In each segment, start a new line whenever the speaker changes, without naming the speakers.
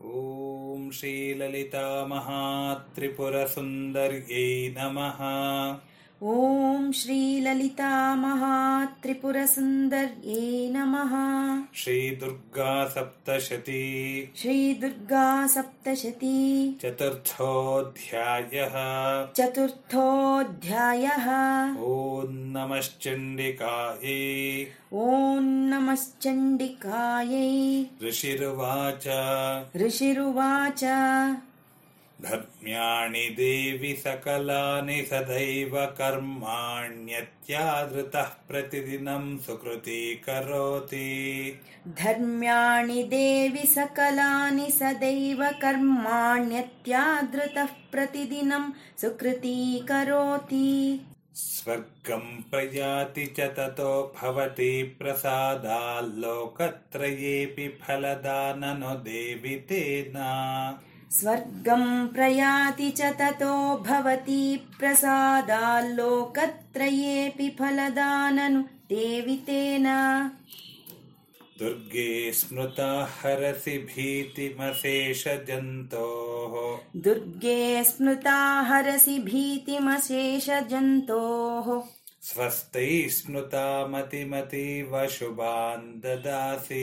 ॐ श्रीललितामहात्रिपुरसुन्दर्यै नमः
ॐ श्रीललितामहात्रिपुरसुन्दर्यै नमः।
श्रीदुर्गा सप्तशती।
श्रीदुर्गा सप्तशती।
चतुर्थोऽध्यायः।
चतुर्थोऽध्यायः।
ॐ नमश्चण्डिकायै।
ॐ नमश्चण्डिकायै।
ऋषिरुवाच।
ऋषिरुवाच
धर्म्याणि देवि सकलानि सदैव कर्माण्यत्यादृतः प्रतिदिनं सुकृतीकरोति।
धर्म्याणि देवि सकलानि सदैव कर्माण्यत्यादृतः प्रतिदिनं सुकृतीकरोति।
स्वर्गं प्रयाति च ततो भवति प्रसादाल्लोकत्रयेऽपि फलदाननो देवि तेन
स्वर्गं प्रयाति च ततो भवति प्रसादाल्लोकत्रयेऽपि फलदाननु देवि तेन।
दुर्गे स्मृता हरसि भीतिमशेषजन्तोः।
दुर्गे स्मृता हरसि भीतिमशेषजन्तोः
स्वस्तैः स्मृता मतिमतीव शुभान् ददासि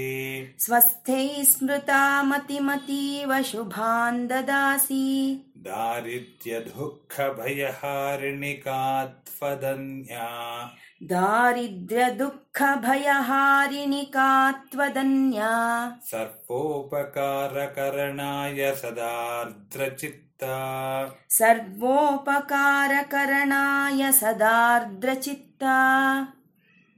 स्वस्थैः स्मृता मतिमतीव शुभान् ददासि
दारिद्र्यदुःखभयहारिणिका त्वदन्या
दारिद्र्यदुःखभयहारिणिका त्वदन्या
सर्वोपकारकरणाय सदार्द्रचित्ता
सर्वोपकारकरणाय सदार्द्रचित्ता।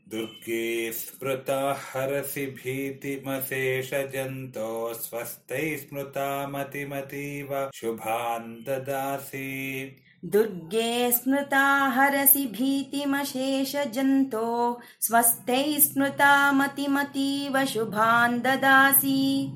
दुर्गे स्मृता हरसि भीतिमशेषजन्तो स्वस्तैः स्मृता मतिमतीव शुभान् ददासि
दुर्गे स्मृता हरसि भीतिमशेषजन्तो स्वस्तैः स्मृता मतिमतीव शुभान् ददासि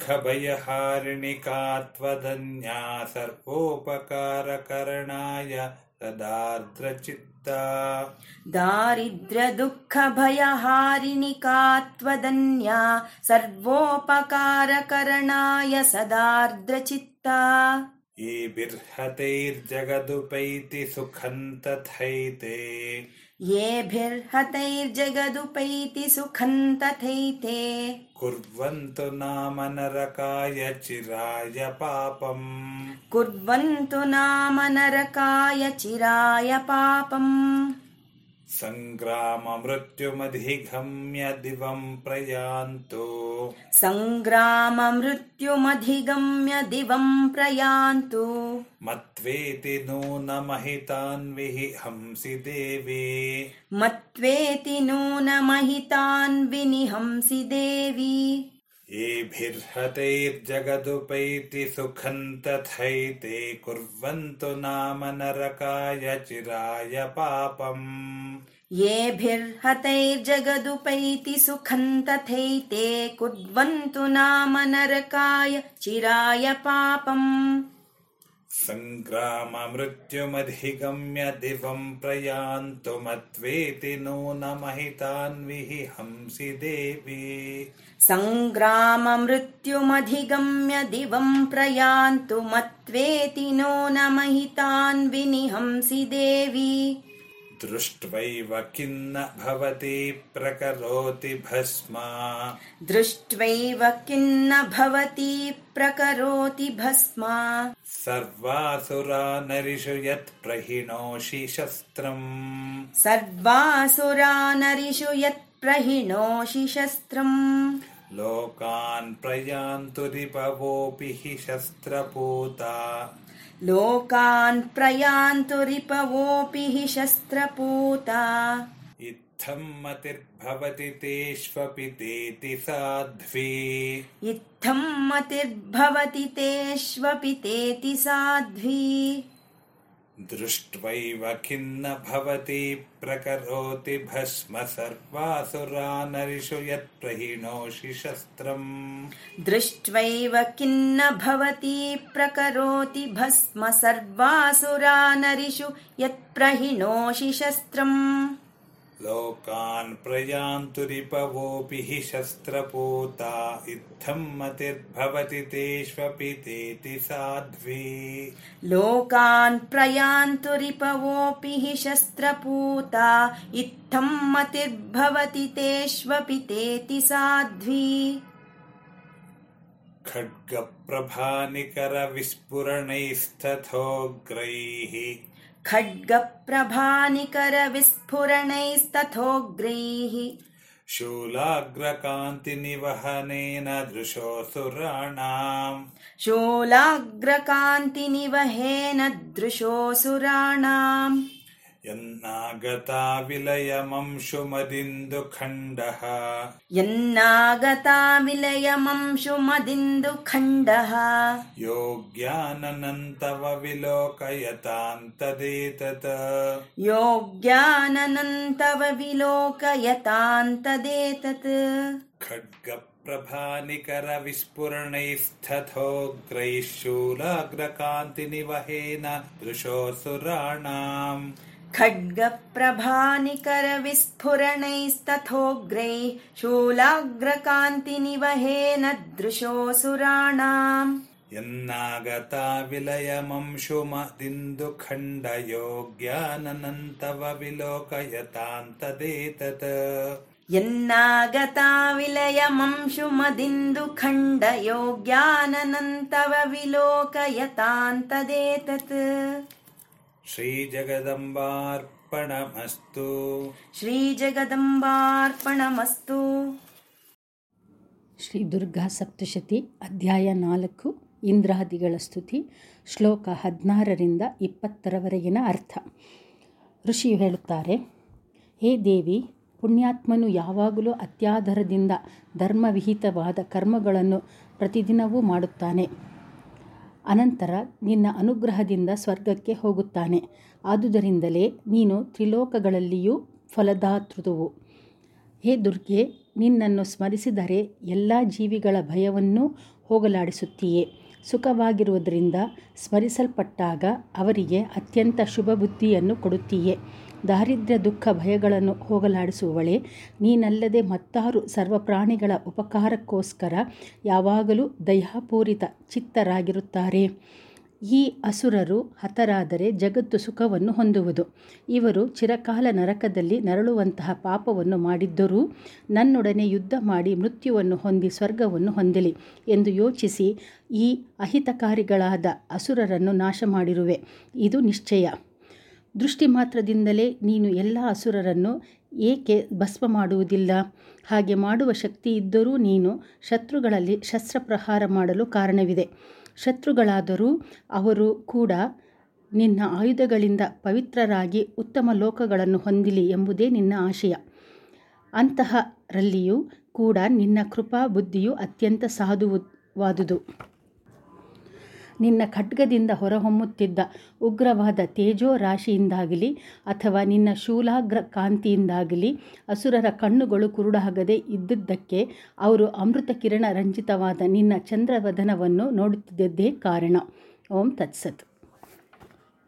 दारिद्र्यदुःखभयहारिणिका त्वदन्या सर्वोपकारकरणाय सदार्द्रचित्ता
दारिद्र्यदुःखभयहारिणिका त्वदन्या सर्वोपकारकरणाय सदार्द्रचित्ता।
ये बिर्हतैर्जगदुपैति सुखं तथैते
येभिर्हतैर्जगदुपैति सुखं तथैते।
कुर्वन्तु नाम नरकाय चिराय पापम्।
कुर्वन्तु नाम नरकाय चिराय पापम्।
सङ्ग्राममृत्युमधिगम्य दिवं प्रयान्तु
सङ्ग्राममृत्युमधिगम्य दिवं प्रयान्तु।
मत्वेति नूनमहितान्विः हंसि देवी
मत्वेति नूनमहितान् विनिहंसि देवी
येभिर्हतैर्जगदुपैति सुखं तथैते कुर्वन्तु नाम नरकाय चिराय पापम्
येभिर्हतैर्जगदुपैति सुखं तथैते कुर्वन्तु नाम नरकाय चिराय पापम्।
सङ्ग्राममृत्युमधिगम्य दिवं प्रयान्तु मत्वेति नूनमहितान्विः हंसि देवी।
सङ्ग्राममृत्युमधिगम्य दिवं प्रयान्तु मत्वेति नो न महितान् विनिहंसि देवी
दृष्ट्वैव किन्न भवति प्रकरोति भस्मा।
दृष्ट्वैव किन्न भवति प्रकरोति भस्मा।
सर्वासुरा नरिषु यत् प्रहिणोषि शस्त्रम्।
सर्वासुरा नरिषु यत् प्रहिणोषि शस्त्रम्
लोकान् प्रयान्तु रिपवोऽपि हि शस्त्रपूता।
लोकान् प्रयान्तु रिपवोऽपि हि शस्त्रपूता।
इत्थं मतिर्भवति तेष्वपि तेति साध्वी।
इत्थं मतिर्भवति तेष्वपि तेति साध्वी
दृष्ट्वैव खिन्न भवति प्रकरोति भस्म सर्वासुरा नरिषु यत् प्रहिणोषि शस्त्रम्
दृष्ट्वैव किन्न भवति प्रकरोति भस्म सर्वासुरा नरिषु यत् प्रहिणोषि शस्त्रम्
लोकान् प्रयान्तु रिपवोऽपि हि शस्त्रपूता इत्थं मतिर्भवति तेष्वपि तेति साध्वी।
लोकान् प्रयान्तु रिपवोऽपि हि शस्त्रपूता इत्थं मतिर्भवति तेष्वपि तेति साध्वी।
खड्गप्रभानिकरविस्फुरणैस्तथोग्रैः
खड्गप्रभानिकरविस्फुरणैस्तथोग्रैः।
शूलाग्रकान्तिनिवहनेन दृशोऽसुराणाम्।
शूलाग्रकान्तिनिवहेन दृशोऽसुराणाम्
यन्नागता विलयमंशुमदिन्दुखण्डः
यन्नागता विलयमंशुमदिन्दुखण्डः
योग्याननन्तव विलोकयतान्तदेतत्
योग्याननन्तव विलोकयतान्तदेतत्
खड्गप्रभानिकरविस्फुरणैस्तथोग्रैः शूलाग्रकान्तिनिवहेन दृशोऽसुराणाम्
खड्गप्रभानिकरविस्फुरणैस्तथोग्रैः शूलाग्रकान्तिनिवहेन दृशोऽसुराणाम्
यन्नागता विलयमंशुमदिन्दुखण्डयोग्याननन्तव विलोकयतान्तदेतत्
यन्नागता विलयमंशुमदिन्दुखण्डयोग्याननन्तव विलोकयतान्तदेतत्
श्रीजगदम्बार्पणमस्तु
श्रीजगदम्बार्पणमस्तु
ಶ್ರೀ ದುರ್ಗಾ ಸಪ್ತಶತಿ ಅಧ್ಯಾಯ ನಾಲ್ಕು ಇಂದ್ರಾದಿಗಳ ಸ್ತುತಿ ಶ್ಲೋಕ ಹದಿನಾರರಿಂದ ಇಪ್ಪತ್ತರವರೆಗಿನ ಅರ್ಥ ಋಷಿಯು ಹೇಳುತ್ತಾರೆ ಹೇ ದೇವಿ ಪುಣ್ಯಾತ್ಮನು ಯಾವಾಗಲೂ ಅತ್ಯಾಧಾರದಿಂದ ಧರ್ಮವಿಹಿತವಾದ ಕರ್ಮಗಳನ್ನು ಪ್ರತಿದಿನವೂ ಮಾಡುತ್ತಾನೆ ಅನಂತರ ನಿನ್ನ ಅನುಗ್ರಹದಿಂದ ಸ್ವರ್ಗಕ್ಕೆ ಹೋಗುತ್ತಾನೆ. ಆದುದರಿಂದಲೇ ನೀನು ತ್ರಿಲೋಕಗಳಲ್ಲಿಯೂ ಫಲದಾತೃದುವು. ಹೇ ದುರ್ಗೆ, ನಿನ್ನನ್ನು ಸ್ಮರಿಸಿದರೆ ಎಲ್ಲ ಜೀವಿಗಳ ಭಯವನ್ನು ಹೋಗಲಾಡಿಸುತ್ತೀಯೇ. ಸುಖವಾಗಿರುವುದರಿಂದ ಸ್ಮರಿಸಲ್ಪಟ್ಟಾಗ ಅವರಿಗೆ ಅತ್ಯಂತ ಶುಭ ಬುದ್ಧಿಯನ್ನು ಕೊಡುತ್ತೀಯೇ. ದಾರಿದ್ರ್ಯ ದುಃಖ ಭಯಗಳನ್ನು ಹೋಗಲಾಡಿಸುವವಳೆ, ನೀನಲ್ಲದೆ ಮತ್ತಾರು ಸರ್ವಪ್ರಾಣಿಗಳ ಉಪಕಾರಕ್ಕೋಸ್ಕರ ಯಾವಾಗಲೂ ದಯಾಪೂರಿತ ಚಿತ್ತರಾಗಿರುತ್ತಾರೆ. ಈ ಅಸುರರು ಹತರಾದರೆ ಜಗತ್ತು ಸುಖವನ್ನು ಹೊಂದುವುದು. ಇವರು ಚಿರಕಾಲ ನರಕದಲ್ಲಿ ನರಳುವಂತಹ ಪಾಪವನ್ನು ಮಾಡಿದ್ದರೂ ನನ್ನೊಡನೆ ಯುದ್ಧ ಮಾಡಿ ಮೃತ್ಯುವನ್ನು ಹೊಂದಿ ಸ್ವರ್ಗವನ್ನು ಹೊಂದಲಿ ಎಂದು ಯೋಚಿಸಿ ಈ ಅಹಿತಕಾರಿಗಳಾದ ಅಸುರರನ್ನು ನಾಶ ಮಾಡಿರುವೆ ಇದು ನಿಶ್ಚಯ. ದೃಷ್ಟಿ ಮಾತ್ರದಿಂದಲೇ ನೀನು ಎಲ್ಲ ಅಸುರರನ್ನು ಏಕೆ ಭಸ್ಮ ಮಾಡುವುದಿಲ್ಲ? ಹಾಗೆ ಮಾಡುವ ಶಕ್ತಿ ಇದ್ದರೂ ನೀನು ಶತ್ರುಗಳಲ್ಲಿ ಶಸ್ತ್ರಪ್ರಹಾರ ಮಾಡಲು ಕಾರಣವಿದೆ. ಶತ್ರುಗಳಾದರೂ ಅವರು ಕೂಡ ನಿನ್ನ ಆಯುಧಗಳಿಂದ ಪವಿತ್ರರಾಗಿ ಉತ್ತಮ ಲೋಕಗಳನ್ನು ಹೊಂದಿಲಿ ಎಂಬುದೇ ನಿನ್ನ ಆಶಯ. ಅಂತಹರಲ್ಲಿಯೂ ಕೂಡ ನಿನ್ನ ಕೃಪಾ ಬುದ್ಧಿಯು ಅತ್ಯಂತ ಸಾಧುವಾದುದು. ನಿನ್ನ ಖಡ್ಗದಿಂದ ಹೊರಹೊಮ್ಮುತ್ತಿದ್ದ ಉಗ್ರವಾದ ತೇಜೋ ರಾಶಿಯಿಂದಾಗಲಿ ಅಥವಾ ನಿನ್ನ ಶೂಲಾಗ್ರ ಕಾಂತಿಯಿಂದಾಗಲಿ ಅಸುರರ ಕಣ್ಣುಗಳು ಕುರುಡಾಗದೆ ಇದ್ದುದಕ್ಕೆ ಅವರು ಅಮೃತ ಕಿರಣ ರಂಜಿತವಾದ ನಿನ್ನ ಚಂದ್ರವದನವನ್ನು ನೋಡುತ್ತಿದ್ದದ್ದೇ ಕಾರಣ. ಓಂ ತತ್ಸತ್.